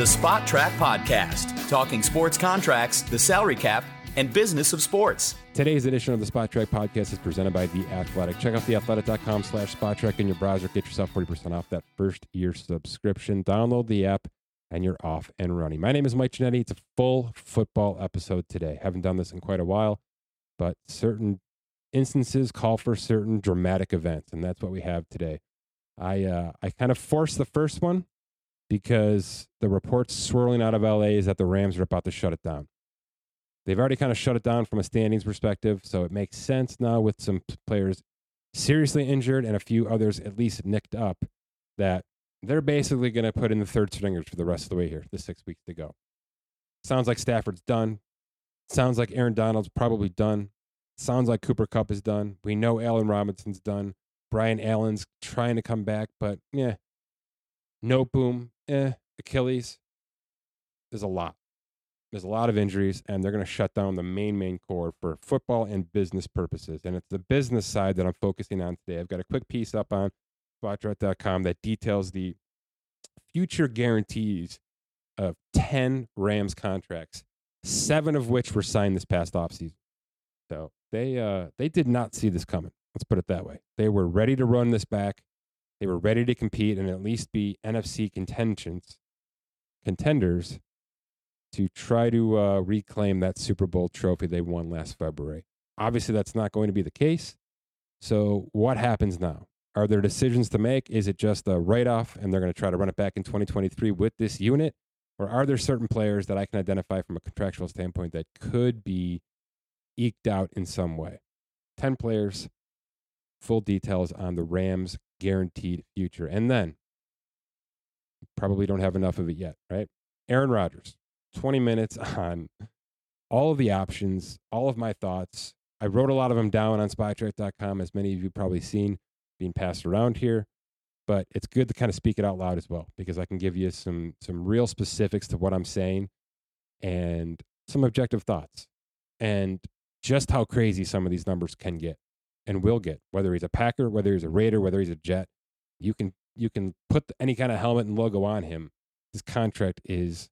the Spotrac Podcast, talking sports contracts, the salary cap, and business of sports. Today's edition of the Spotrac Podcast is presented by The Athletic. Check out theathletic.com slash spotrac in your browser. Get yourself 40% off that first year subscription. Download the app and you're off and running. My name is Mike Ginnitti. It's a full football episode today. Haven't done this in quite a while, but certain instances call for certain dramatic events, and that's what we have today. I uh, I kind of forced the first one because the reports swirling out of LA is that the Rams are about to shut it down. They've already kind of shut it down from a standings perspective, so it makes sense now with some players seriously injured and a few others at least nicked up that they're basically going to put in the third stringers for the rest of the way here, the six weeks to go. Sounds like Stafford's done. Sounds like Aaron Donald's probably done. Sounds like Cooper Kupp is done. We know Allen Robinson's done. Brian Allen's trying to come back, but yeah. Noteboom, eh. Achilles. There's a lot. There's a lot of injuries, and they're going to shut down the main, main core for football and business purposes. And it's the business side that I'm focusing on today. I've got a quick piece up on spotrac.com that details the future guarantees of 10 Rams contracts, seven of which were signed this past offseason. So they uh, they did not see this coming. Let's put it that way. They were ready to run this back. They were ready to compete and at least be NFC contentions, contenders to try to uh, reclaim that Super Bowl trophy they won last February. Obviously, that's not going to be the case. So, what happens now? Are there decisions to make? Is it just a write off and they're going to try to run it back in 2023 with this unit? Or are there certain players that I can identify from a contractual standpoint that could be eked out in some way? 10 players, full details on the Rams' guaranteed future. And then, probably don't have enough of it yet, right? Aaron Rodgers, 20 minutes on all of the options, all of my thoughts. I wrote a lot of them down on spotrac.com, as many of you probably seen being passed around here. But it's good to kind of speak it out loud as well, because I can give you some some real specifics to what I'm saying and some objective thoughts. And just how crazy some of these numbers can get and will get, whether he's a Packer, whether he's a Raider, whether he's a Jet. You can you can put any kind of helmet and logo on him. This contract is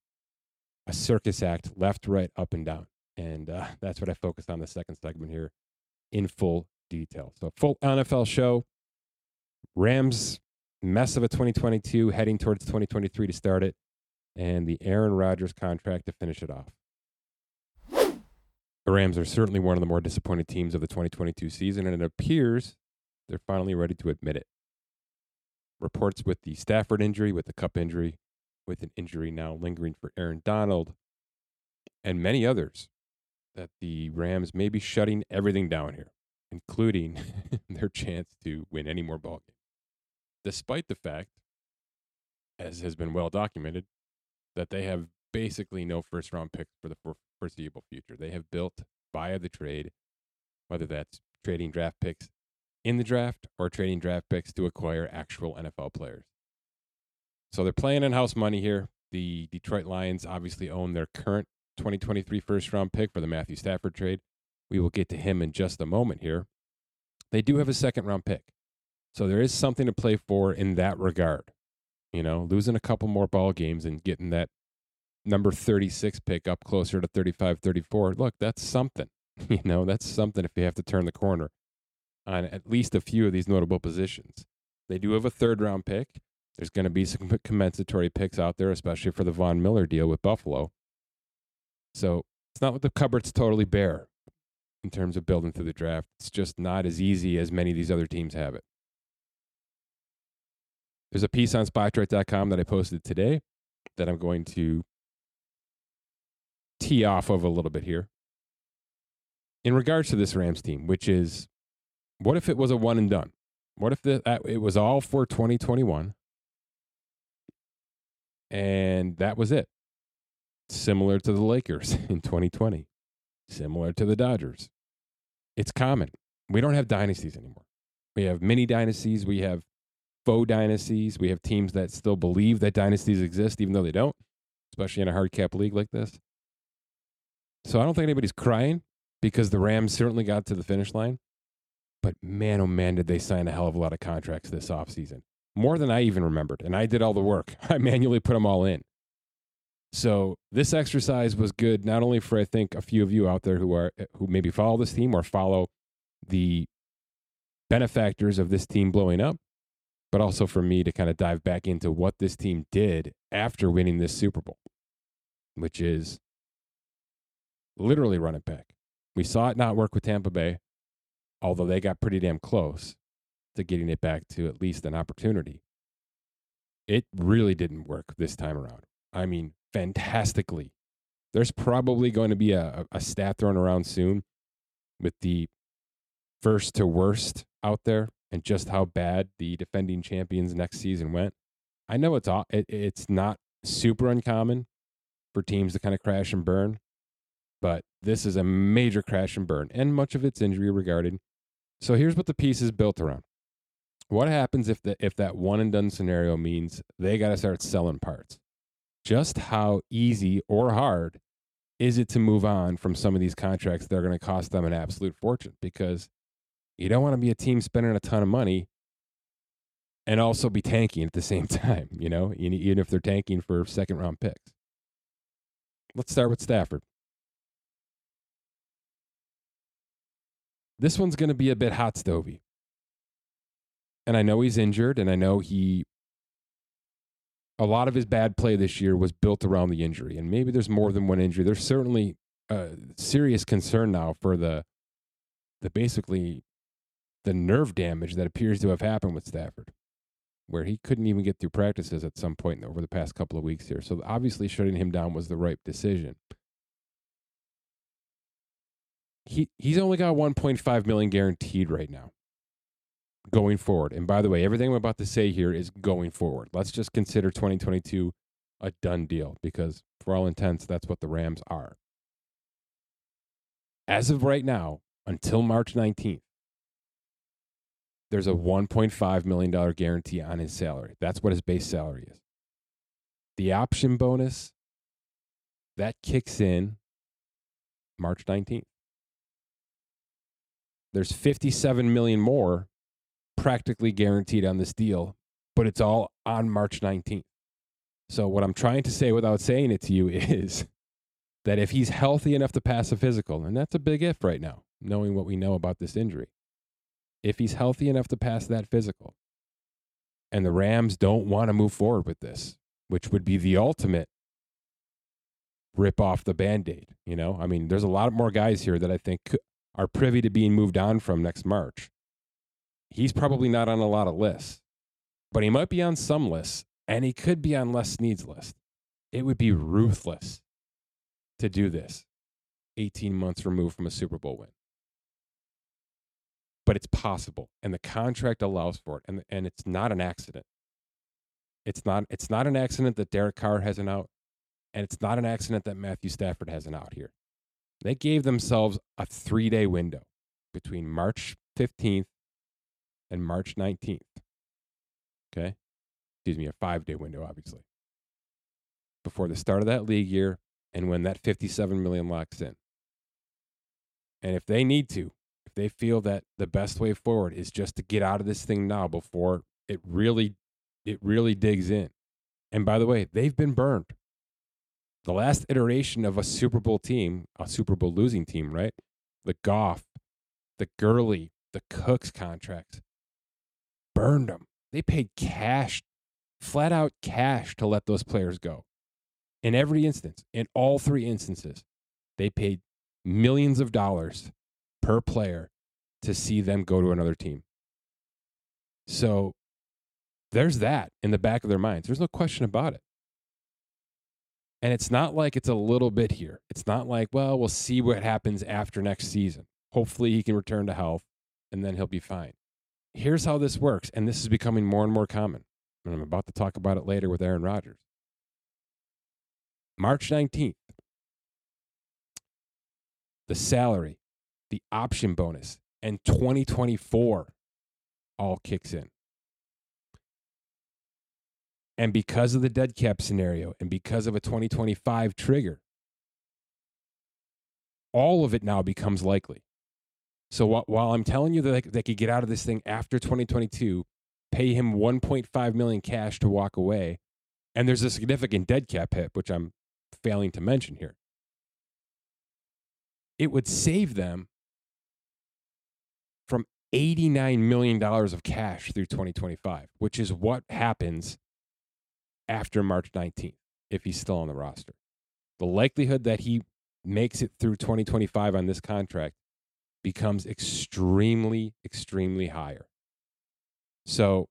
a circus act, left, right, up, and down, and uh, that's what I focused on the second segment here in full detail. So full NFL show. Rams mess of a 2022, heading towards 2023 to start it, and the Aaron Rodgers contract to finish it off. The Rams are certainly one of the more disappointed teams of the 2022 season, and it appears they're finally ready to admit it. Reports with the Stafford injury, with the Kupp injury, with an injury now lingering for Aaron Donald, and many others, that the Rams may be shutting everything down here, including their chance to win any more ball games. Despite the fact, as has been well documented, that they have basically no first round picks for the foreseeable future. They have built via the trade, whether that's trading draft picks in the draft or trading draft picks to acquire actual NFL players. So they're playing in house money here. The Detroit Lions obviously own their current 2023 first round pick for the Matthew Stafford trade. We will get to him in just a moment here. They do have a second round pick. So there is something to play for in that regard. You know, losing a couple more ball games and getting that number 36 pick up closer to 35 34 look that's something you know that's something if you have to turn the corner on at least a few of these notable positions. They do have a third round pick. There's going to be some compensatory picks out there especially for the von miller deal with buffalo. So it's not what the cupboard's totally bare in terms of building through the draft. It's just not as easy as many of these other teams have it. There's a piece on spotrac.com that i posted today that i'm going to tee off of a little bit here. In regards to this Rams team, which is what if it was a one and done? What if the, it was all for 2021 and that was it? Similar to the Lakers in 2020, similar to the Dodgers. It's common. We don't have dynasties anymore. We have mini dynasties. We have faux dynasties. We have teams that still believe that dynasties exist, even though they don't, especially in a hard cap league like this. So I don't think anybody's crying because the Rams certainly got to the finish line. But man, oh man, did they sign a hell of a lot of contracts this offseason. More than I even remembered. And I did all the work. I manually put them all in. So this exercise was good not only for I think a few of you out there who are eh, who maybe follow this team or follow the benefactors of this team blowing up, but also for me to kind of dive back into what this team did after winning this Super Bowl, which is literally run it back. We saw it not work with Tampa Bay, although they got pretty damn close to getting it back to at least an opportunity. It really didn't work this time around. I mean, fantastically. There's probably going to be a, a stat thrown around soon with the first to worst out there and just how bad the defending champions next season went. I know it's all, it, it's not super uncommon for teams to kind of crash and burn, but this is a major crash and burn, and much of it's injury regarded. So here's what the piece is built around. What happens if the if that one and done scenario means they got to start selling parts? Just how easy or hard is it to move on from some of these contracts that are going to cost them an absolute fortune? Because you don't want to be a team spending a ton of money and also be tanking at the same time, you know, even if they're tanking for second round picks. Let's start with Stafford. This one's going to be a bit hot stovey. And I know he's injured, and I know he, a lot of his bad play this year was built around the injury. And maybe there's more than one injury. There's certainly a serious concern now for the, the basically the nerve damage that appears to have happened with Stafford, where he couldn't even get through practices at some point over the past couple of weeks here. So obviously, shutting him down was the right decision. He he's only got 1.5 million guaranteed right now. Going forward, and by the way, everything I'm about to say here is going forward. Let's just consider 2022 a done deal because, for all intents, that's what the Rams are. As of right now, until March 19th, there's a $1.5 million guarantee on his salary. That's what his base salary is. The option bonus, that kicks in March 19th. There's 57 million more practically guaranteed on this deal, but it's all on March 19th. So what I'm trying to say without saying it to you is that if he's healthy enough to pass a physical, and that's a big if right now, knowing what we know about this injury, if he's healthy enough to pass that physical. And the Rams don't want to move forward with this, which would be the ultimate rip off the band aid. You know, I mean, there's a lot more guys here that I think are privy to being moved on from next March. He's probably not on a lot of lists, but he might be on some lists, and he could be on Les Snead's list. It would be ruthless to do this 18 months removed from a Super Bowl win but it's possible and the contract allows for it and and it's not an accident it's not it's not an accident that Derek Carr has an out and it's not an accident that Matthew Stafford has an out here they gave themselves a 3-day window between March 15th and March 19th okay excuse me a 5-day window obviously before the start of that league year and when that 57 million locks in and if they need to if they feel that the best way forward is just to get out of this thing now before it really it really digs in. And by the way, they've been burned. The last iteration of a Super Bowl team, a Super Bowl losing team, right? The Goff, the Gurley, the Cooks contracts burned them. They paid cash, flat out cash to let those players go. In every instance, in all three instances, they paid millions of dollars per player to see them go to another team. So there's that in the back of their minds. There's no question about it. And it's not like it's a little bit here. It's not like, well, we'll see what happens after next season. Hopefully he can return to health and then he'll be fine. Here's how this works. And this is becoming more and more common. And I'm about to talk about it later with Aaron Rodgers. March 19th, the salary the option bonus, and 2024 all kicks in. And because of the dead cap scenario and because of a 2025 trigger, all of it now becomes likely. So while I'm telling you that they could get out of this thing after 2022, pay him 1.5 million cash to walk away, and there's a significant dead cap hit, which I'm failing to mention here. It would save them from $89 million of cash through 2025, which is what happens after March 19th if he's still on the roster. The likelihood that he makes it through 2025 on this contract becomes extremely, extremely higher. So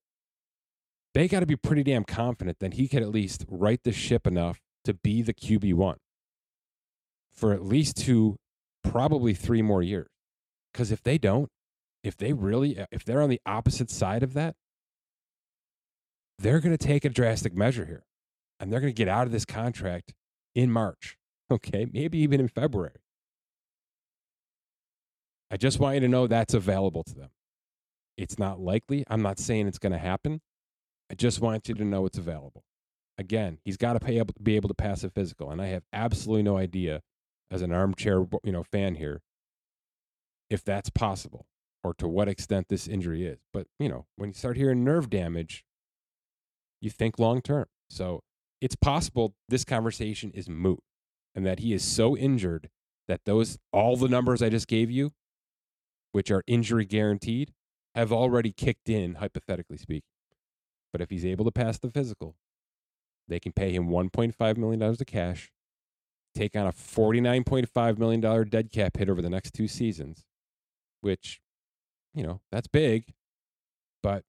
they got to be pretty damn confident that he could at least right the ship enough to be the QB1 for at least two, probably three more years. Because if they don't, if they really, if they're on the opposite side of that, they're going to take a drastic measure here and they're going to get out of this contract in March. Okay. Maybe even in February. I just want you to know that's available to them. It's not likely. I'm not saying it's going to happen. I just want you to know it's available. Again, he's got to able, be able to pass a physical, and I have absolutely no idea, as an armchair you know fan here, if that's possible or to what extent this injury is. But you know, when you start hearing nerve damage, you think long term. So it's possible this conversation is moot, and that he is so injured that those all the numbers I just gave you, which are injury guaranteed, have already kicked in, hypothetically speaking. But if he's able to pass the physical, they can pay him $1.5 million of cash, take on a $49.5 million dead cap hit over the next two seasons, which, you know, that's big. But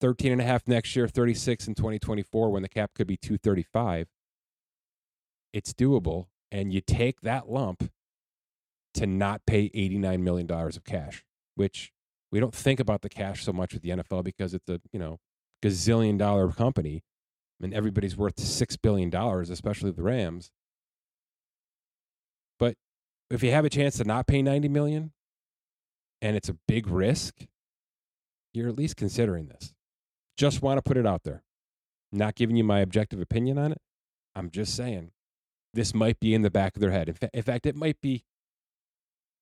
13 and a half next year, 36 in 2024 when the cap could be 235. It's doable. And you take that lump to not pay $89 million of cash, which we don't think about the cash so much with the NFL because it's a, you know, gazillion dollar company and everybody's worth $6 billion, especially the Rams. But if you have a chance to not pay 90 million and it's a big risk, you're at least considering this. Just want to put it out there. Not giving you my objective opinion on it. I'm just saying this might be in the back of their head. In, fa- in fact, it might be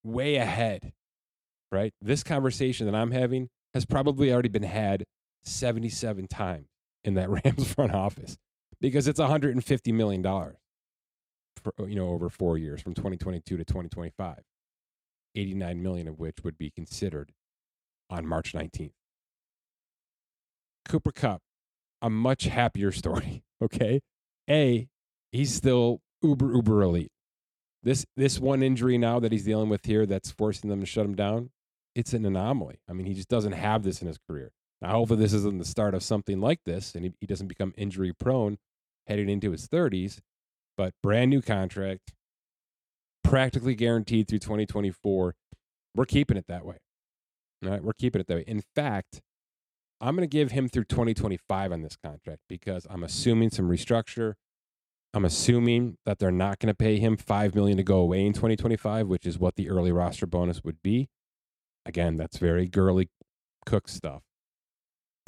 way ahead, right? This conversation that I'm having has probably already been had 77 times in that Rams front office because it's 150 million dollars for you know over 4 years from 2022 to 2025. 89 million of which would be considered on March 19th. Cooper Kupp, a much happier story, okay? A, he's still uber uber elite. This this one injury now that he's dealing with here that's forcing them to shut him down, it's an anomaly. I mean, he just doesn't have this in his career. Now, hopefully, this isn't the start of something like this, and he, he doesn't become injury prone heading into his 30s. But brand new contract, practically guaranteed through 2024. We're keeping it that way. All right, we're keeping it that way. In fact, I'm going to give him through 2025 on this contract because I'm assuming some restructure. I'm assuming that they're not going to pay him five million to go away in 2025, which is what the early roster bonus would be. Again, that's very Gurley cook stuff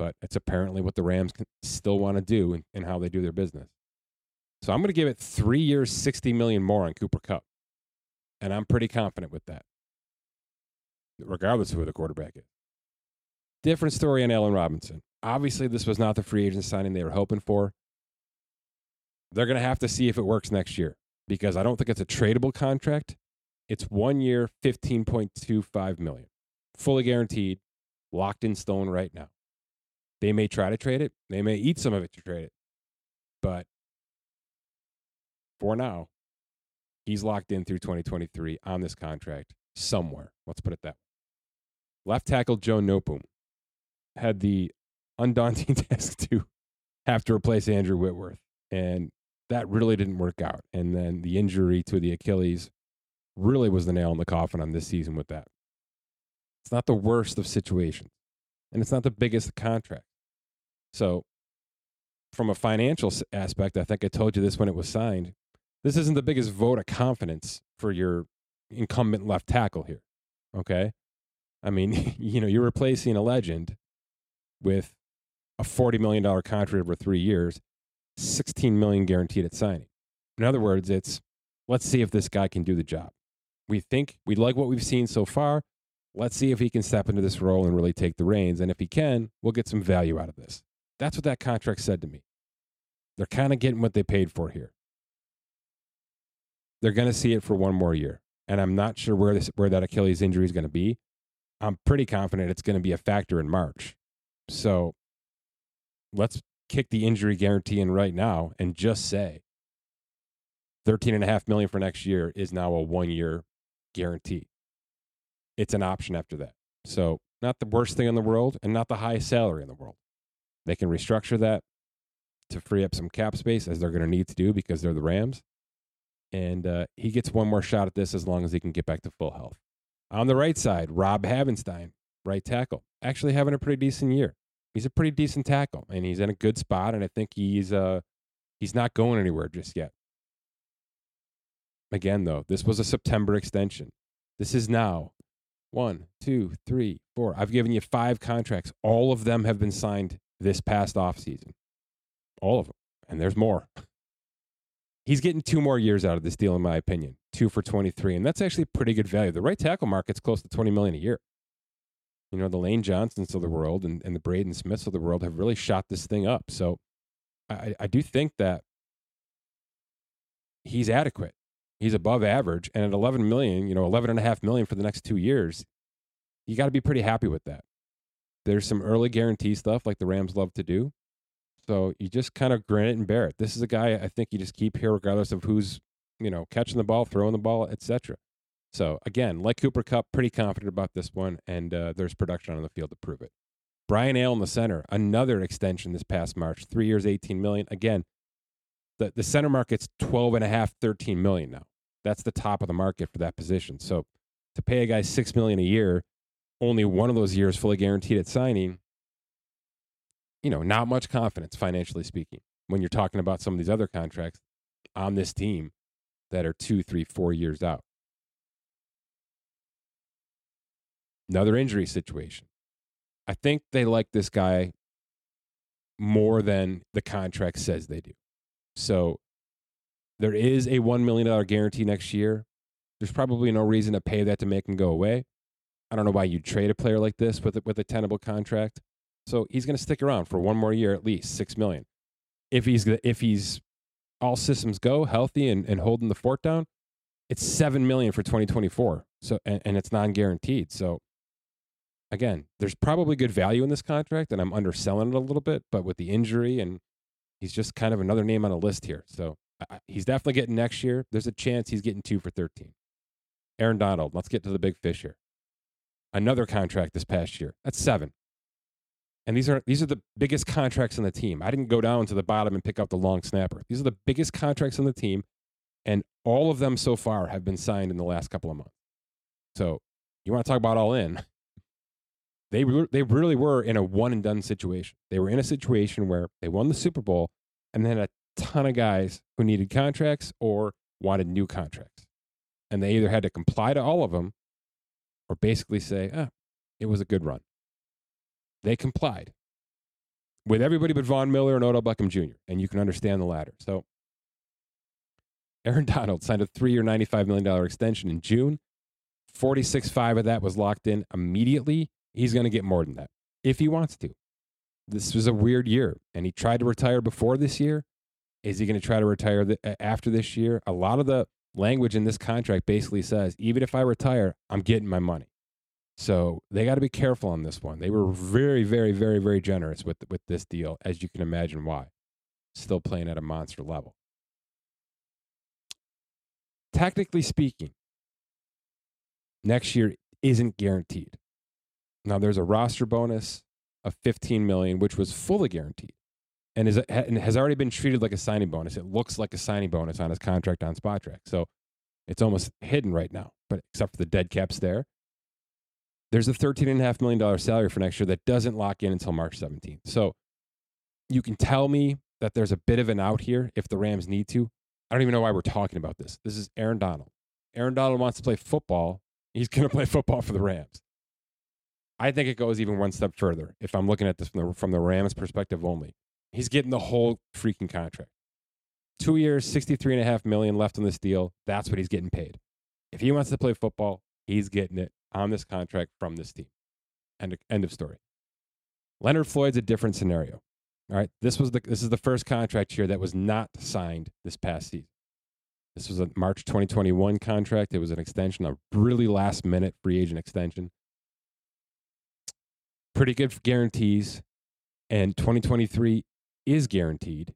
but it's apparently what the Rams still want to do and, in how they do their business. So I'm going to give it three years, 60 million more on Cooper Kupp. And I'm pretty confident with that, regardless of who the quarterback is. Different story on Allen Robinson. Obviously, this was not the free agent signing they were hoping for. They're going to have to see if it works next year because I don't think it's a tradable contract. It's one year, 15.25 million, fully guaranteed, locked in stone right now. They may try to trade it. They may eat some of it to trade it. But for now, he's locked in through 2023 on this contract somewhere. Let's put it that way. Left tackle Joe Noteboom had the undaunting task to have to replace Andrew Whitworth. And that really didn't work out. And then the injury to the Achilles really was the nail in the coffin on this season with that. It's not the worst of situations, and it's not the biggest contract. So, from a financial aspect, I think I told you this when it was signed. This isn't the biggest vote of confidence for your incumbent left tackle here. Okay. I mean, you know, you're replacing a legend with a $40 million contract over three years, 16 million guaranteed at signing. In other words, it's let's see if this guy can do the job. We think we like what we've seen so far. Let's see if he can step into this role and really take the reins. And if he can, we'll get some value out of this. That's what that contract said to me. They're kind of getting what they paid for here. they're going to see it for one more year. And I'm not sure where this where that Achilles injury is going to be. I'm pretty confident it's going to be a factor in March. So let's kick the injury guarantee in right now and just say 13 and a half million for next year is now a one year guarantee. It's an option after that. So not the worst thing in the world and not the highest salary in the world. They can restructure that to free up some cap space as they're going to need to do because they're the Rams. And uh, he gets one more shot at this as long as he can get back to full health. On the right side, Rob Havenstein, right tackle, actually having a pretty decent year. He's a pretty decent tackle, and he's in a good spot. And I think he's uh, he's not going anywhere just yet. Again, though, this was a September extension. This is now one, two, three, four. I've given you five contracts. All of them have been signed this past offseason. All of them. And there's more. He's getting two more years out of this deal, in my opinion. Two for 23. And that's actually pretty good value. The right tackle market's close to 20 million a year. You know, the Lane Johnsons of the world and, and the Braden Smiths of the world have really shot this thing up. So I, I do think that he's adequate. He's above average. And at 11 million, you know, 11 and a half million for the next two years, you got to be pretty happy with that. There's some early guarantee stuff like the Rams love to do. So you just kind of grin it and bear it. This is a guy I think you just keep here regardless of who's, you know, catching the ball, throwing the ball, etc. So again, like Cooper Kupp, pretty confident about this one, and uh, there's production on the field to prove it. Brian Allen in the center, another extension this past March, three years, 18 million. Again, the, the center market's 12 and a half, 13 million now. That's the top of the market for that position. So to pay a guy six million a year, only one of those years fully guaranteed at signing, you know, not much confidence financially speaking when you're talking about some of these other contracts on this team that are two, three, four years out. Another injury situation. I think they like this guy more than the contract says they do. So there is a $1 million guarantee next year. There's probably no reason to pay that to make him go away. I don't know why you'd trade a player like this with a, with a tenable contract. So he's going to stick around for one more year at least, six million. If he's if he's all systems go, healthy and, and holding the fort down, it's seven million for 2024. So and, and it's non guaranteed. So again, there's probably good value in this contract, and I'm underselling it a little bit. But with the injury and he's just kind of another name on a list here. So I, he's definitely getting next year. There's a chance he's getting two for 13. Aaron Donald, let's get to the big fish here another contract this past year. That's seven. And these are these are the biggest contracts on the team. I didn't go down to the bottom and pick up the long snapper. These are the biggest contracts on the team, and all of them so far have been signed in the last couple of months. So you want to talk about all in? They they really were in a one and done situation. They were in a situation where they won the Super Bowl and then a ton of guys who needed contracts or wanted new contracts, and they either had to comply to all of them or basically say, ah, it was a good run. They complied with everybody but Von Miller and Odell Beckham Jr., and you can understand the latter. So Aaron Donald signed a three year, $95 million extension in June. 46.5 of that was locked in immediately. He's going to get more than that if he wants to. This was a weird year, and he tried to retire before this year. Is he going to try to retire the, after this year? A lot of the language in this contract basically says even if I retire, I'm getting my money. So they got to be careful on this one. They were very, very, very, very generous with with this deal, as you can imagine why. Still playing at a monster level. Technically speaking, next year isn't guaranteed. Now there's a roster bonus of 15 million, which was fully guaranteed and, is, and has already been treated like a signing bonus. It looks like a signing bonus on his contract on Spotrac. So it's almost hidden right now, but except for the dead caps there. There's a $13.5 million salary for next year that doesn't lock in until March 17th. So you can tell me that there's a bit of an out here if the Rams need to. I don't even know why we're talking about this. This is Aaron Donald. Aaron Donald wants to play football. He's going to play football for the Rams. I think it goes even one step further if I'm looking at this from the, from the Rams' perspective only. He's getting the whole freaking contract. Two years, sixty-three and a half million left on this deal. That's what he's getting paid. If he wants to play football, he's getting it on this contract from this team. End of, end of story. Leonard Floyd's a different scenario. All right. This was the this is the first contract here that was not signed this past season. This was a March 2021 contract. It was an extension, a really last minute free agent extension. Pretty good guarantees. And 2023 is guaranteed.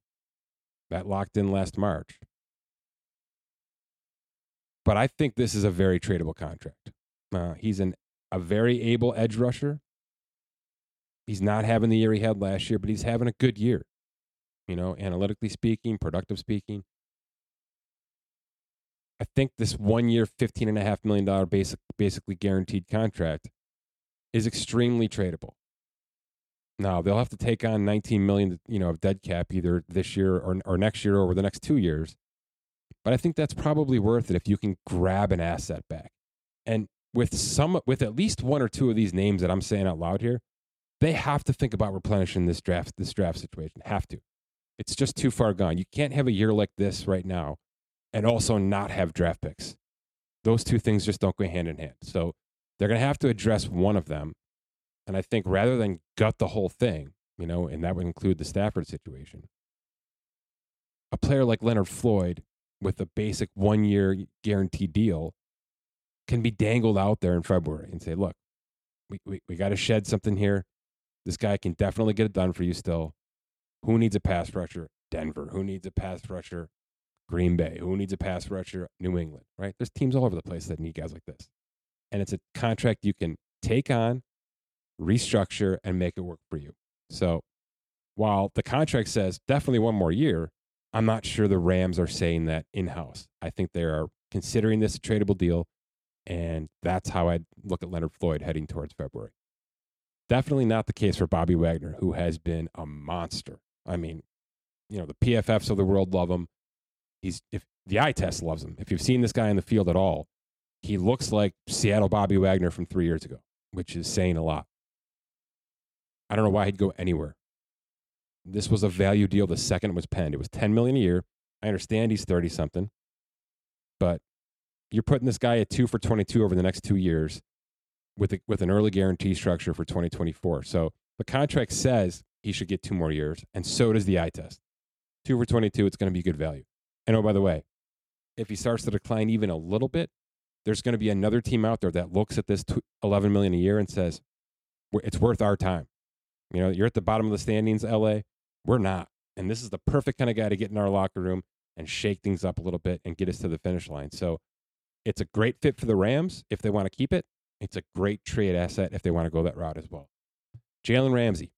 That locked in last March. But I think this is a very tradable contract. Uh, he's an, a very able edge rusher. He's not having the year he had last year, but he's having a good year. You know, analytically speaking, productive speaking. I think this one year, $15.5 million basic, basically guaranteed contract is extremely tradable. Now they'll have to take on 19 million, you know, of dead cap either this year or, or next year or over the next two years. But I think that's probably worth it if you can grab an asset back. And with some, with at least one or two of these names that I'm saying out loud here, they have to think about replenishing this draft, this draft situation. Have to. It's just too far gone. You can't have a year like this right now and also not have draft picks. Those two things just don't go hand in hand. So they're going to have to address one of them. And I think rather than gut the whole thing, you know, and that would include the Stafford situation, a player like Leonard Floyd with a basic one year guaranteed deal can be dangled out there in February and say, look, we, we, we got to shed something here. This guy can definitely get it done for you still. Who needs a pass rusher? Denver. Who needs a pass rusher? Green Bay. Who needs a pass rusher? New England, right? There's teams all over the place that need guys like this. And it's a contract you can take on, restructure, and make it work for you. So while the contract says definitely one more year, I'm not sure the Rams are saying that in house. I think they are considering this a tradable deal. And that's how I'd look at Leonard Floyd heading towards February. Definitely not the case for Bobby Wagner, who has been a monster. I mean, you know, the PFFs of the world love him. He's if the eye test loves him. If you've seen this guy in the field at all, he looks like Seattle Bobby Wagner from three years ago, which is saying a lot. I don't know why he'd go anywhere. This was a value deal the second it was penned. It was 10 million a year. I understand he's 30 something, but you're putting this guy at two for 22 over the next two years with a, with an early guarantee structure for 2024. So the contract says he should get two more years, and so does the eye test. Two for 22, it's going to be good value. And oh, by the way, if he starts to decline even a little bit, there's going to be another team out there that looks at this 11 million a year and says, it's worth our time. You know, you're at the bottom of the standings, LA. We're not. And this is the perfect kind of guy to get in our locker room and shake things up a little bit and get us to the finish line. So it's a great fit for the Rams if they want to keep it. It's a great trade asset if they want to go that route as well. Jalen Ramsey.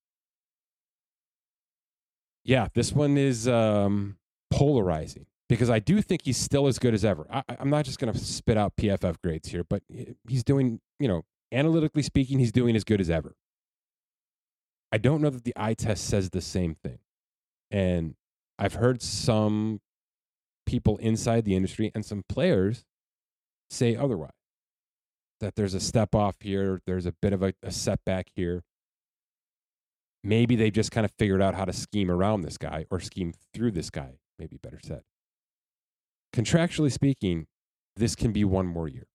Yeah, this one is um, polarizing because I do think he's still as good as ever. I, am not just going to spit out PFF grades here, but he's doing, you know, analytically speaking, he's doing as good as ever. I don't know that the eye test says the same thing. And I've heard some people inside the industry and some players say otherwise that there's a step off here, there's a bit of a, a setback here. Maybe they've just kind of figured out how to scheme around this guy or scheme through this guy, maybe better said. Contractually speaking, this can be one more year.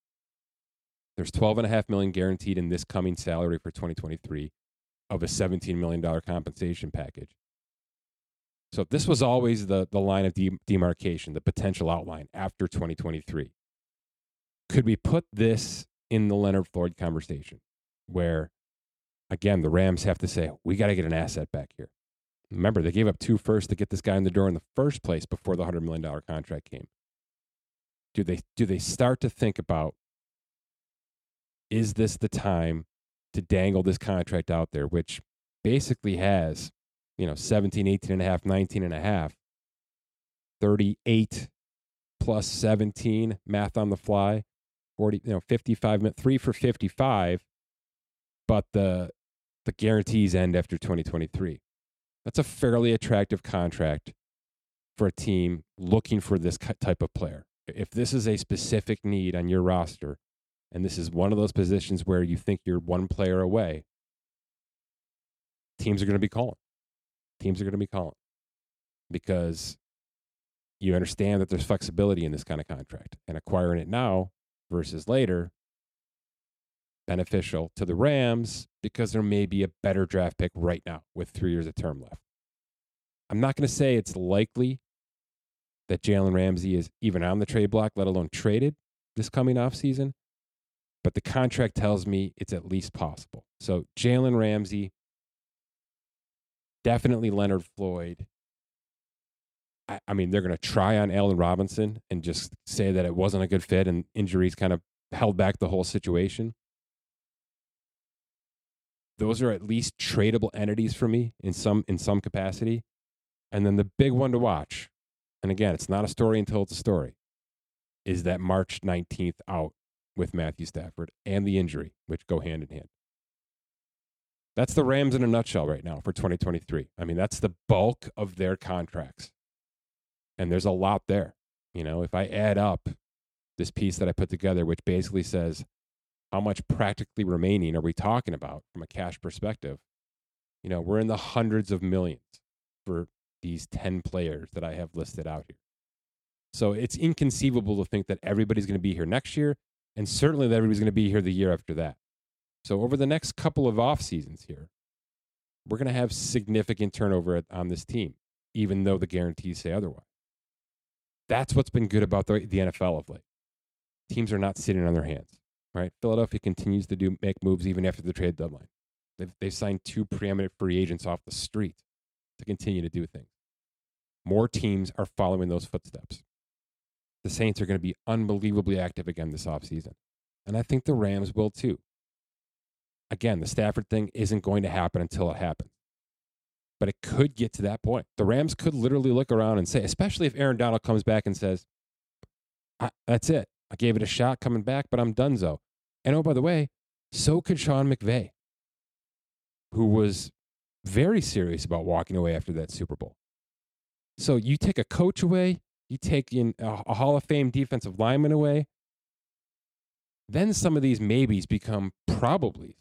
There's 12 and a half million guaranteed in this coming salary for 2023 of a $17 million compensation package. So this was always the, the line of de- demarcation, the potential outline after 2023. Could we put this in the Leonard Floyd conversation where, again, the Rams have to say, we got to get an asset back here. Remember, they gave up two first to get this guy in the door in the first place before the $100 million contract came. Do they, do they start to think about is this the time to dangle this contract out there, which basically has, you know, 17, 18 and a half, 19 and a half, 38 plus 17, math on the fly, 40, you know, 55, three for 55, but the, the guarantees end after 2023. That's a fairly attractive contract for a team looking for this type of player. If this is a specific need on your roster, and this is one of those positions where you think you're one player away, teams are going to be calling. Teams are going to be calling because you understand that there's flexibility in this kind of contract and acquiring it now versus later beneficial to the Rams because there may be a better draft pick right now with three years of term left. I'm not going to say it's likely that Jalen Ramsey is even on the trade block, let alone traded this coming off season. But the contract tells me it's at least possible. So Jalen Ramsey, definitely Leonard Floyd. I, I mean, they're going to try on Allen Robinson and just say that it wasn't a good fit and injuries kind of held back the whole situation. Those are at least tradable entities for me in some in some capacity. And then the big one to watch, and again, it's not a story until it's a story, is that March 19th out with Matthew Stafford and the injury, which go hand in hand. That's the Rams in a nutshell right now for 2023. I mean, that's the bulk of their contracts. And there's a lot there. You know, if I add up this piece that I put together, which basically says how much practically remaining are we talking about from a cash perspective? You know, we're in the hundreds of millions for these 10 players that I have listed out here. So it's inconceivable to think that everybody's going to be here next year, and certainly that everybody's going to be here the year after that. So over the next couple of off seasons here, we're going to have significant turnover on this team, even though the guarantees say otherwise. That's what's been good about the, NFL of late. Teams are not sitting on their hands, right? Philadelphia continues to do make moves even after the trade deadline. They've, they've signed two preeminent free agents off the street to continue to do things. More teams are following those footsteps. The Saints are going to be unbelievably active again this offseason. And I think the Rams will too. Again, the Stafford thing isn't going to happen until it happens. But it could get to that point. The Rams could literally look around and say, especially if Aaron Donald comes back and says, That's it. I gave it a shot coming back, but I'm donezo. And oh, by the way, so could Sean McVay, who was very serious about walking away after that Super Bowl. So you take a coach away, you take in a, a Hall of Fame defensive lineman away, then some of these maybes become probably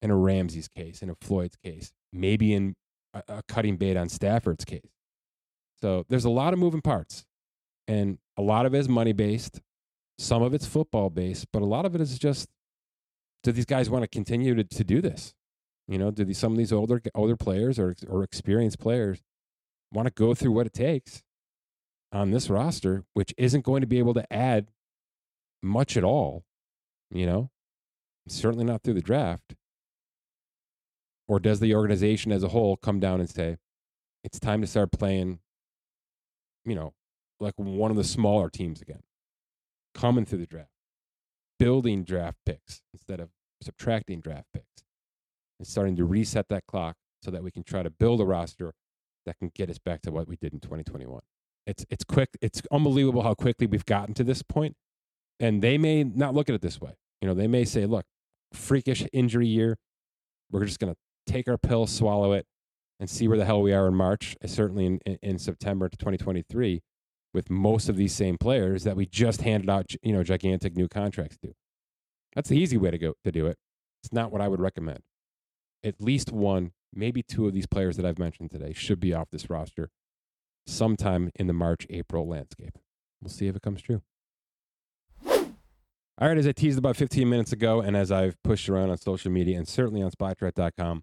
in a Ramsey's case, in a Floyd's case, maybe in a, a cutting bait on Stafford's case. So there's a lot of moving parts, and a lot of it is money based, some of it's football based, but a lot of it is just do these guys want to continue to, to do this? You know, do these, some of these older older players or or experienced players want to go through what it takes on this roster, which isn't going to be able to add much at all, you know, certainly not through the draft? Or does the organization as a whole come down and say, it's time to start playing, you know, like one of the smaller teams again, coming through the draft, building draft picks instead of subtracting draft picks, and starting to reset that clock so that we can try to build a roster that can get us back to what we did in 2021. It's it's quick. It's unbelievable how quickly we've gotten to this point. And they may not look at it this way. You know, they may say, "Look, freakish injury year. We're just going to take our pill, swallow it, and see where the hell we are in March." Uh, certainly in, in, in September to 2023, with most of these same players that we just handed out, you know, gigantic new contracts to. That's the easy way to go to do it. It's not what I would recommend. At least one maybe two of these players that I've mentioned today should be off this roster sometime in the March April landscape. We'll see if it comes true. All right, as I teased about 15 minutes ago, and as I've pushed around on social media and certainly on Spotrac.com,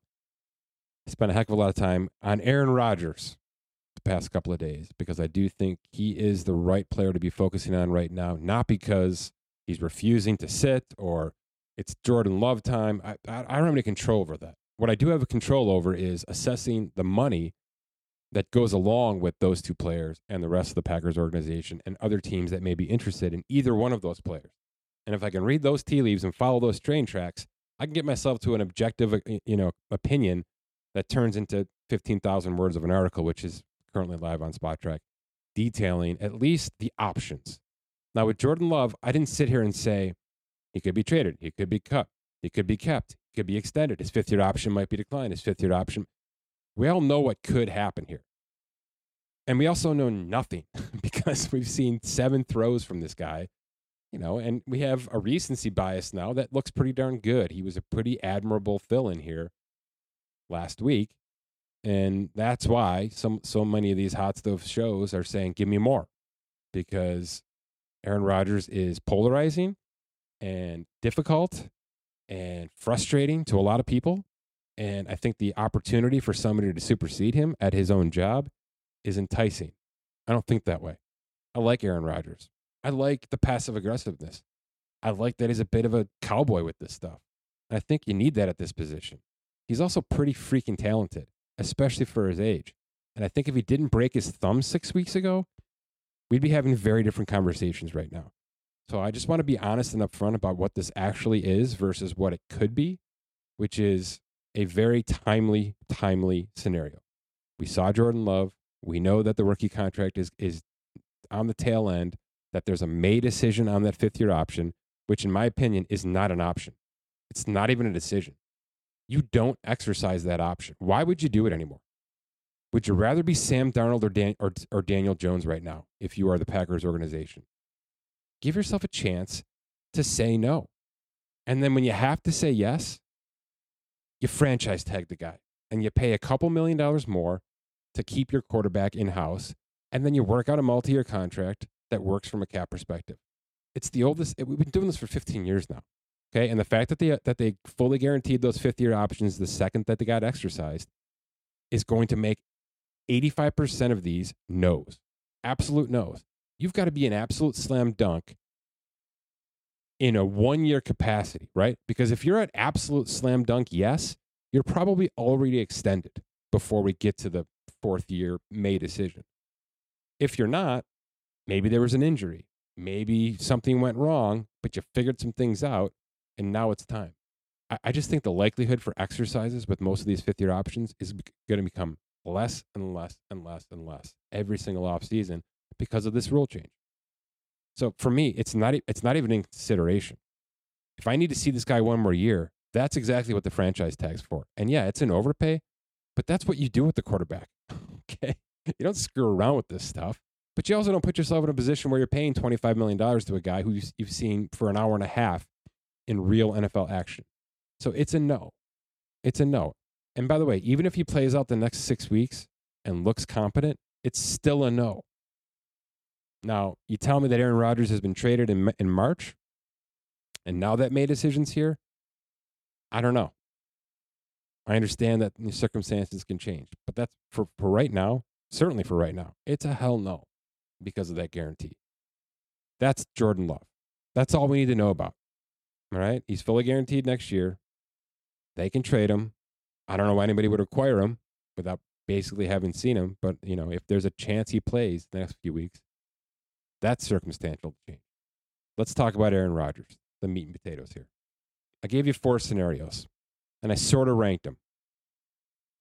I spent a heck of a lot of time on Aaron Rodgers the past couple of days because I do think he is the right player to be focusing on right now, not because he's refusing to sit or it's Jordan Love time. I, I, I don't have any control over that. What I do have a control over is assessing the money that goes along with those two players and the rest of the Packers organization and other teams that may be interested in either one of those players. And if I can read those tea leaves and follow those train tracks, I can get myself to an objective, uh, you know, opinion that turns into 15,000 words of an article, which is currently live on Spotrac, detailing at least the options. Now, with Jordan Love, I didn't sit here and say he could be traded, he could be cut, he could be kept, could be extended. His fifth year option might be declined. His fifth year option. We all know what could happen here. And we also know nothing because we've seen seven throws from this guy, you know, and we have a recency bias now that looks pretty darn good. He was a pretty admirable fill in here last week. And that's why some so many of these hot stove shows are saying, give me more. Because Aaron Rodgers is polarizing and difficult and frustrating to a lot of people. And I think the opportunity for somebody to supersede him at his own job is enticing. I don't think that way. I like Aaron Rodgers. I like the passive aggressiveness. I like that he's a bit of a cowboy with this stuff. And I think you need that at this position. He's also pretty freaking talented, especially for his age. And I think if he didn't break his thumb six weeks ago, we'd be having very different conversations right now. So I just want to be honest and upfront about what this actually is versus what it could be, which is a very timely, timely scenario. We saw Jordan Love. We know that the rookie contract is is on the tail end, that there's a May decision on that fifth year option, which in my opinion is not an option. It's not even a decision. You don't exercise that option. Why would you do it anymore? Would you rather be Sam Darnold or, Dan, or, or Daniel Jones right now if you are the Packers organization? Give yourself a chance to say no. And then when you have to say yes, you franchise tag the guy and you pay a couple million dollars more to keep your quarterback in house. And then you work out a multi year contract that works from a cap perspective. It's the oldest, we've been doing this for 15 years now. Okay. And the fact that they, that they fully guaranteed those fifth year options the second that they got exercised is going to make 85% of these no's, absolute no's. You've got to be an absolute slam dunk in a one year capacity, right? Because if you're at absolute slam dunk, yes, you're probably already extended before we get to the fourth year May decision. If you're not, maybe there was an injury, maybe something went wrong, but you figured some things out and now it's time. I, I just think the likelihood for exercises with most of these fifth year options is going to become less and less and less and less every single off season because of this rule change. So for me, it's not it's not even in consideration. If I need to see this guy one more year, that's exactly what the franchise tag's for. And yeah, it's an overpay, but that's what you do with the quarterback. okay, you don't screw around with this stuff. But you also don't put yourself in a position where you're paying $25 million to a guy who you've seen for an hour and a half in real NFL action. So it's a no. It's a no. And by the way, even if he plays out the next six weeks and looks competent, it's still a no. Now, you tell me that Aaron Rodgers has been traded in, in March, and now that May decision's here. I don't know. I understand that circumstances can change, but that's for, for right now, certainly for right now, it's a hell no because of that guarantee. That's Jordan Love. That's all we need to know about. All right. He's fully guaranteed next year. They can trade him. I don't know why anybody would acquire him without basically having seen him. But, you know, if there's a chance he plays the next few weeks, that's circumstantial change. Let's talk about Aaron Rodgers, the meat and potatoes here. I gave you four scenarios and I sort of ranked them.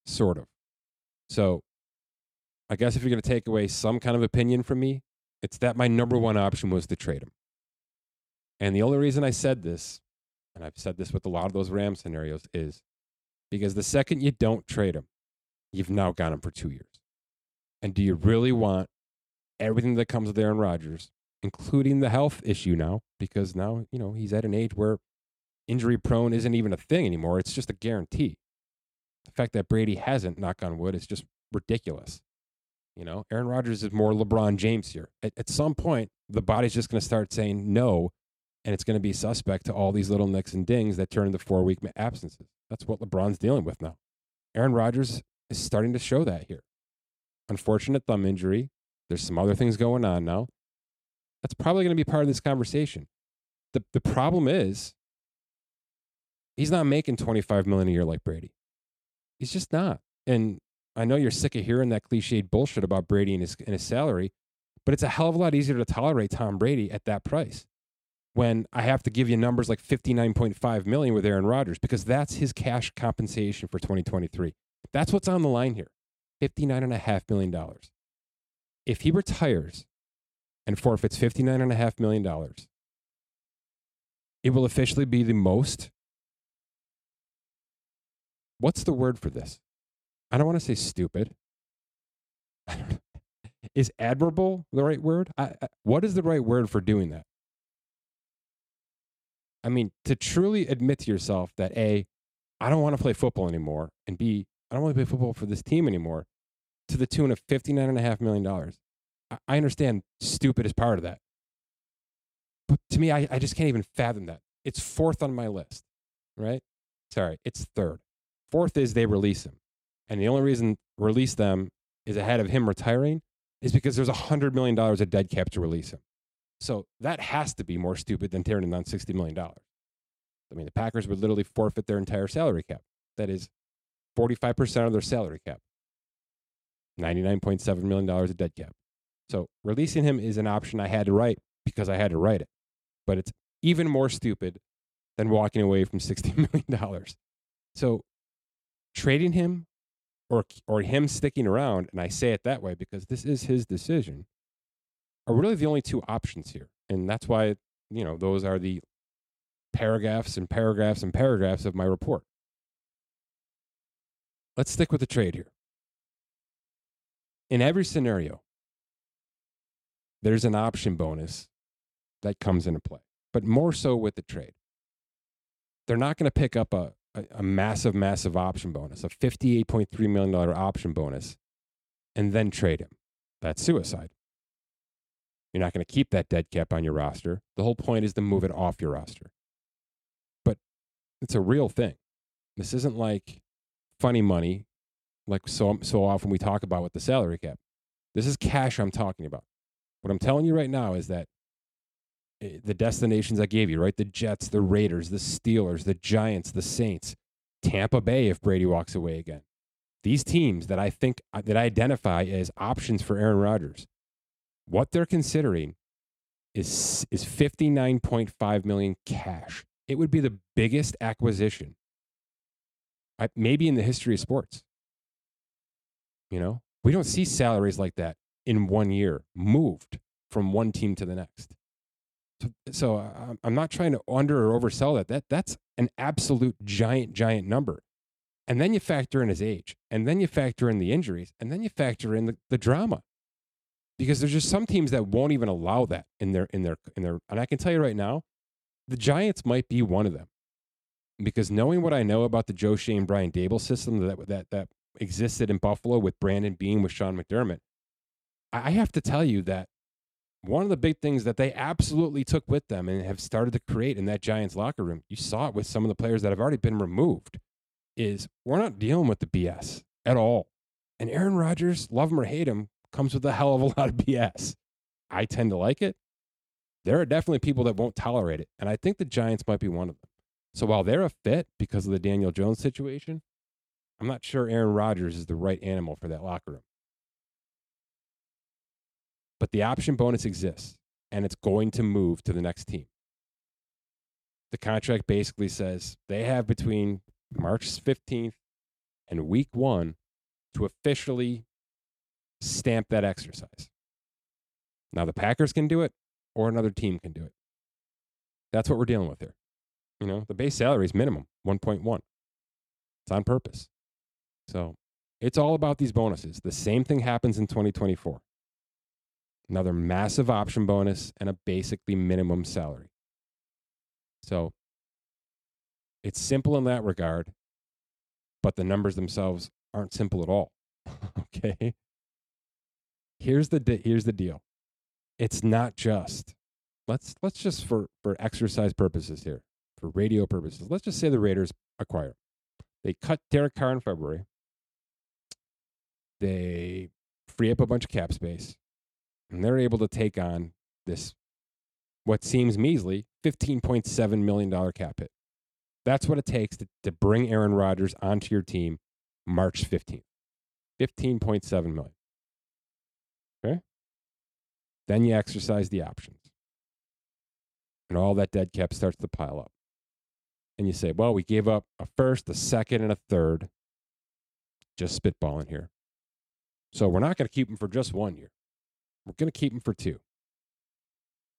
Sort of. So I guess if you're going to take away some kind of opinion from me, it's that my number one option was to trade him. And the only reason I said this, and I've said this with a lot of those Ram scenarios, is because the second you don't trade him, you've now got him for two years. And do you really want everything that comes with Aaron Rodgers, including the health issue now? Because now, you know, he's at an age where injury prone isn't even a thing anymore. It's just a guarantee. The fact that Brady hasn't, knock on wood, is just ridiculous. You know, Aaron Rodgers is more LeBron James here. At, at some point, the body's just going to start saying no, and it's going to be suspect to all these little nicks and dings that turn into four week absences. That's what LeBron's dealing with now. Aaron Rodgers is starting to show that here. Unfortunate thumb injury. There's some other things going on now. That's probably going to be part of this conversation. The, the problem is he's not making 25 million a year like Brady. He's just not. And I know you're sick of hearing that cliched bullshit about Brady and his, and his salary, but it's a hell of a lot easier to tolerate Tom Brady at that price when I have to give you numbers like 59.5 million with Aaron Rodgers because that's his cash compensation for 2023. That's what's on the line here. $59.5 million. If he retires and forfeits $59.5 million, it will officially be the most. What's the word for this? I don't want to say stupid. Is admirable the right word? I, I, what is the right word for doing that? I mean, to truly admit to yourself that A, I don't want to play football anymore, and B, I don't want to play football for this team anymore, to the tune of $59.5 million. I, understand stupid is part of that. But to me, I, I just can't even fathom that. It's fourth on my list, right? Sorry, it's third. Fourth is they release him. And the only reason release them is ahead of him retiring is because there's $100 million of dead cap to release him. So that has to be more stupid than tearing down $60 million. I mean, the Packers would literally forfeit their entire salary cap. That is 45% of their salary cap. $99.7 million of dead cap. So releasing him is an option I had to write because I had to write it. But it's even more stupid than walking away from $60 million. So trading him or, or him sticking around, and I say it that way because this is his decision, are really the only two options here. And that's why, you know, those are the paragraphs and paragraphs and paragraphs of my report. Let's stick with the trade here. In every scenario, there's an option bonus that comes into play, but more so with the trade. They're not going to pick up a, a, a, massive, massive option bonus, a $58.3 million option bonus, and then trade him. That's suicide. You're not going to keep that dead cap on your roster. The whole point is to move it off your roster. But it's a real thing. This isn't like funny money, like so, so often we talk about with the salary cap. This is cash I'm talking about. What I'm telling you right now is that eh, the destinations I gave you, right? The Jets, the Raiders, the Steelers, the Giants, the Saints, Tampa Bay if Brady walks away again. These teams that I think uh, that I identify as options for Aaron Rodgers, what they're considering is is 59.5 million cash. It would be the biggest acquisition maybe in the history of sports. You know, we don't see salaries like that in one year moved from one team to the next. So, so uh, I'm not trying to under or oversell that. That that's an absolute giant, giant number. And then you factor in his age, and then you factor in the injuries, and then you factor in the, the drama. Because there's just some teams that won't even allow that in their in their in their and I can tell you right now, the Giants might be one of them. Because knowing what I know about the Joe Schoen Brian Daboll system that that that existed in Buffalo with Brandon Beane with Sean McDermott, I have to tell you that one of the big things that they absolutely took with them and have started to create in that Giants locker room, you saw it with some of the players that have already been removed, is we're not dealing with the BS at all. And Aaron Rodgers, love him or hate him, comes with a hell of a lot of BS. I tend to like it. There are definitely people that won't tolerate it. And I think the Giants might be one of them. So while they're a fit because of the Daniel Jones situation, I'm not sure Aaron Rodgers is the right animal for that locker room. But the option bonus exists and it's going to move to the next team. The contract basically says they have between March 15th and week one to officially stamp that exercise. Now, the Packers can do it or another team can do it. That's what we're dealing with here. You know, the base salary is minimum 1.1. It's on purpose. So it's all about these bonuses. The same thing happens in 2024 another massive option bonus, and a basically minimum salary. So it's simple in that regard, but the numbers themselves aren't simple at all. okay. Here's the di- here's the deal. It's not just let's let's just for for exercise purposes here, for radio purposes. Let's just say the Raiders acquire. They cut Derek Carr in February. They free up a bunch of cap space and they're able to take on this what seems measly $15.7 million cap hit. That's what it takes to, to bring Aaron Rodgers onto your team March 15th. 15.7 million. Okay? Then you exercise the options. And all that dead cap starts to pile up. And you say, well, we gave up a first, a second, and a third. Just spitballing here. So we're not going to keep him for just one year. We're going to keep him for two.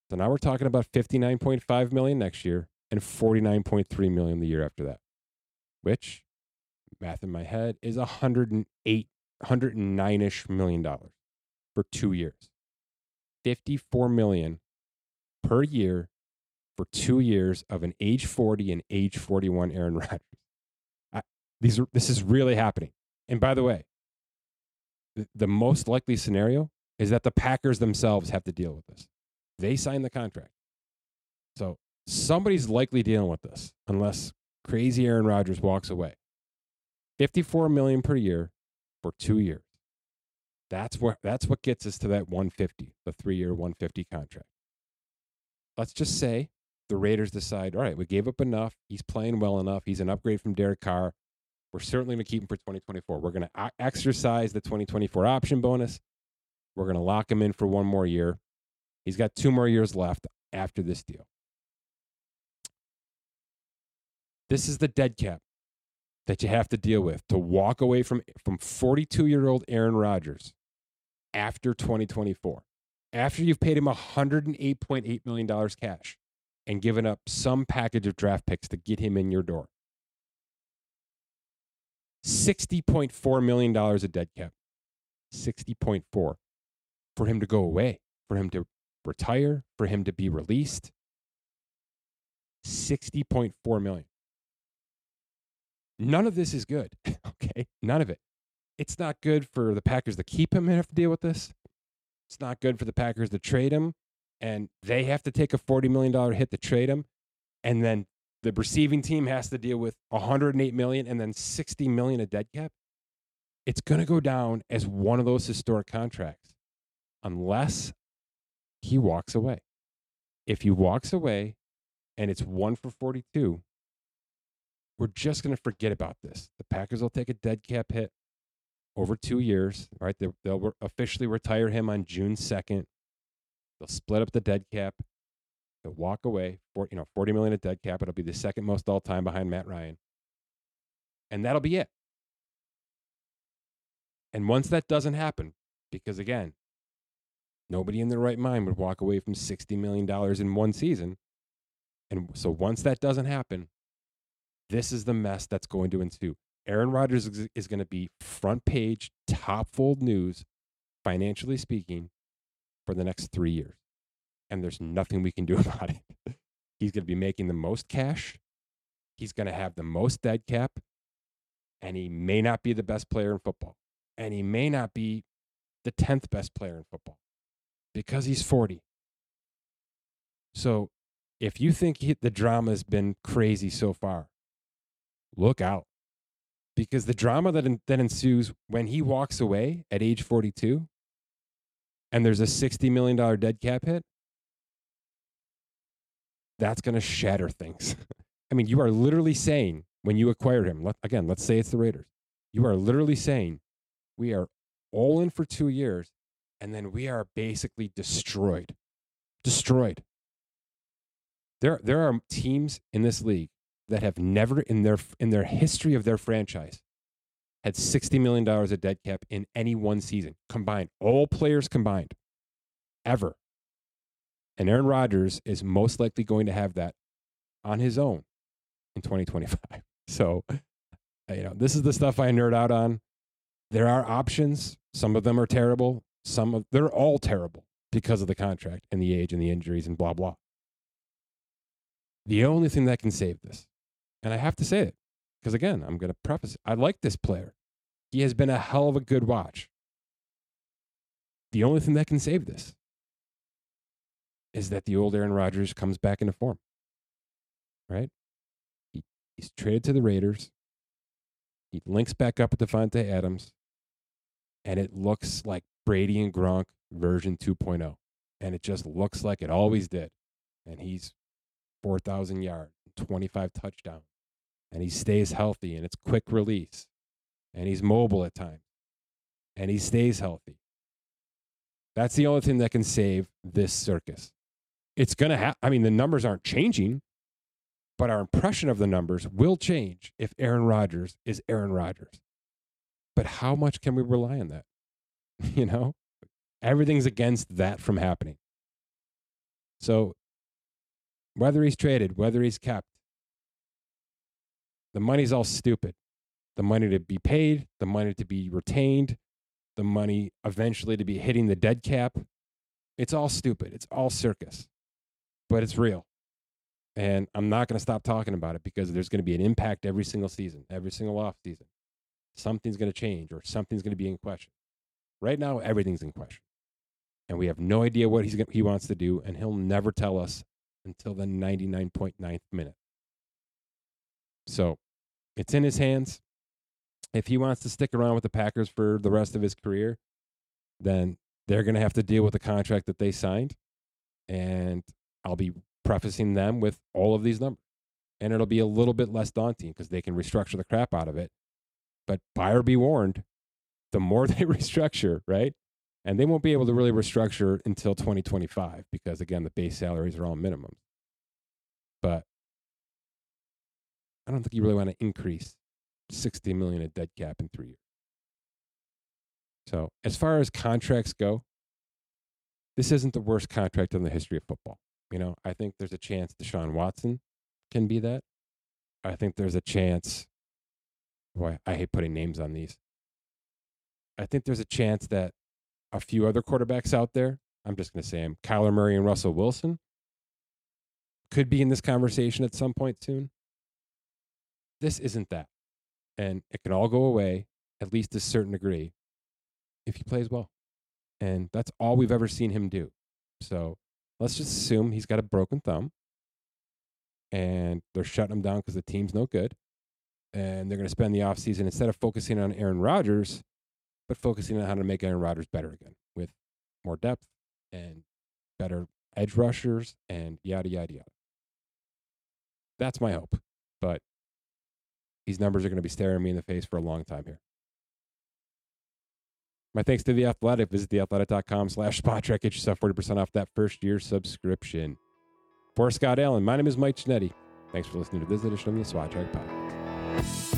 So now we're talking about 59.5 million next year and 49.3 million the year after that, which math in my head is 108 109ish million dollars for 2 years. 54 million per year for 2 years of an age 40 and age 41 Aaron Rodgers. I, these are, this is really happening. And by the way, the, most likely scenario is that the Packers themselves have to deal with this. They signed the contract. So somebody's likely dealing with this unless crazy Aaron Rodgers walks away. 54 million per year for 2 years. That's what that's what gets us to that 150, the three year 150 contract. Let's just say the Raiders decide, all right, we gave up enough. He's playing well enough. He's an upgrade from Derek Carr. We're certainly going to keep him for 2024. We're going to exercise the 2024 option bonus. We're going to lock him in for one more year. He's got two more years left after this deal. This is the dead cap that you have to deal with to walk away from from 42 year old Aaron Rodgers after 2024, after you've paid him 108.8 million dollars cash and given up some package of draft picks to get him in your door. $60.4 million of dead cap. 60.4 for him to go away, for him to retire, for him to be released. 60.4 million. None of this is good. okay. None of it. It's not good for the Packers to keep him and have to deal with this. It's not good for the Packers to trade him and they have to take a $40 million hit to trade him. And then the receiving team has to deal with 108 million and then 60 million of dead cap. It's going to go down as one of those historic contracts unless he walks away. If he walks away and it's one for 42, we're just going to forget about this. The Packers will take a dead cap hit over two years, right? They'll, officially retire him on June 2nd. They'll split up the dead cap. They'll walk away. For, you know, 40 million of dead cap. It'll be the second most all time behind Matt Ryan. And that'll be it. And once that doesn't happen, because again, nobody in their right mind would walk away from $60 million in one season. And so once that doesn't happen, this is the mess that's going to ensue. Aaron Rodgers is, is going to be front page, top fold news, financially speaking, for the next three years. And there's nothing we can do about it. He's going to be making the most cash. He's going to have the most dead cap. And he may not be the best player in football. And he may not be the 10th best player in football because he's 40. So if you think he, the drama has been crazy so far, look out because the drama that, that ensues when he walks away at age 42 and there's a $60 million dead cap hit, that's going to shatter things. I mean, you are literally saying when you acquired him, let, again, let's say it's the Raiders, you are literally saying we are all in for two years and then we are basically destroyed. Destroyed. There, there are teams in this league that have never in their in their history of their franchise had $60 million of dead cap in any one season combined, all players combined, ever. And Aaron Rodgers is most likely going to have that on his own in 2025. So, uh, you know, this is the stuff I nerd out on. There are options. Some of them are terrible. Some of they're all terrible because of the contract and the age and the injuries and blah blah. The only thing that can save this and I have to say it because, again, I'm going to preface it. I like this player. He has been a hell of a good watch. The only thing that can save this is that the old Aaron Rodgers comes back into form, right? He, he's traded to the Raiders. He links back up with Davante Adams, and it looks like Brady and Gronk version 2.0. And it just looks like it always did. And he's 4,000 yards, 25 touchdowns and he stays healthy and it's quick release and he's mobile at times and he stays healthy. That's the only thing that can save this circus. It's going to have, I mean, the numbers aren't changing, but our impression of the numbers will change if Aaron Rodgers is Aaron Rodgers. But how much can we rely on that? you know, everything's against that from happening. So, whether he's traded, whether he's kept, the money's all stupid. The money to be paid, the money to be retained, the money eventually to be hitting the dead cap. It's all stupid. It's all circus, but it's real. And I'm not going to stop talking about it because there's going to be an impact every single season, every single off season. Something's going to change or something's going to be in question. Right now, everything's in question. And we have no idea what he's gonna, he wants to do, and he'll never tell us until the 99.9th minute. So it's in his hands. If he wants to stick around with the Packers for the rest of his career, then they're going to have to deal with the contract that they signed. And I'll be prefacing them with all of these numbers. And it'll be a little bit less daunting because they can restructure the crap out of it. But buyer be warned, the more they restructure, right? And they won't be able to really restructure until 2025 because, again, the base salaries are all minimums. But I don't think you really want to increase 60 million of dead cap in three years. So, as far as contracts go, this isn't the worst contract in the history of football. You know, I think there's a chance Deshaun Watson can be that. I think there's a chance. Boy, I hate putting names on these. I think there's a chance that a few other quarterbacks out there, I'm just going to say them, Kyler Murray and Russell Wilson, could be in this conversation at some point soon. This isn't that. And it can all go away, at least to a certain degree, if he plays well. And that's all we've ever seen him do. So let's just assume he's got a broken thumb and they're shutting him down because the team's no good. And they're going to spend the offseason instead of focusing on Aaron Rodgers, but focusing on how to make Aaron Rodgers better again with more depth and better edge rushers and yada, yada, yada. That's my hope. But these numbers are going to be staring me in the face for a long time here. My thanks to The Athletic. Visit theathletic.com slash spot Get yourself 40% off that first year subscription. For Scott Allen, my name is Mike Ginnitti. Thanks for listening to this edition of the Spotrac Podcast.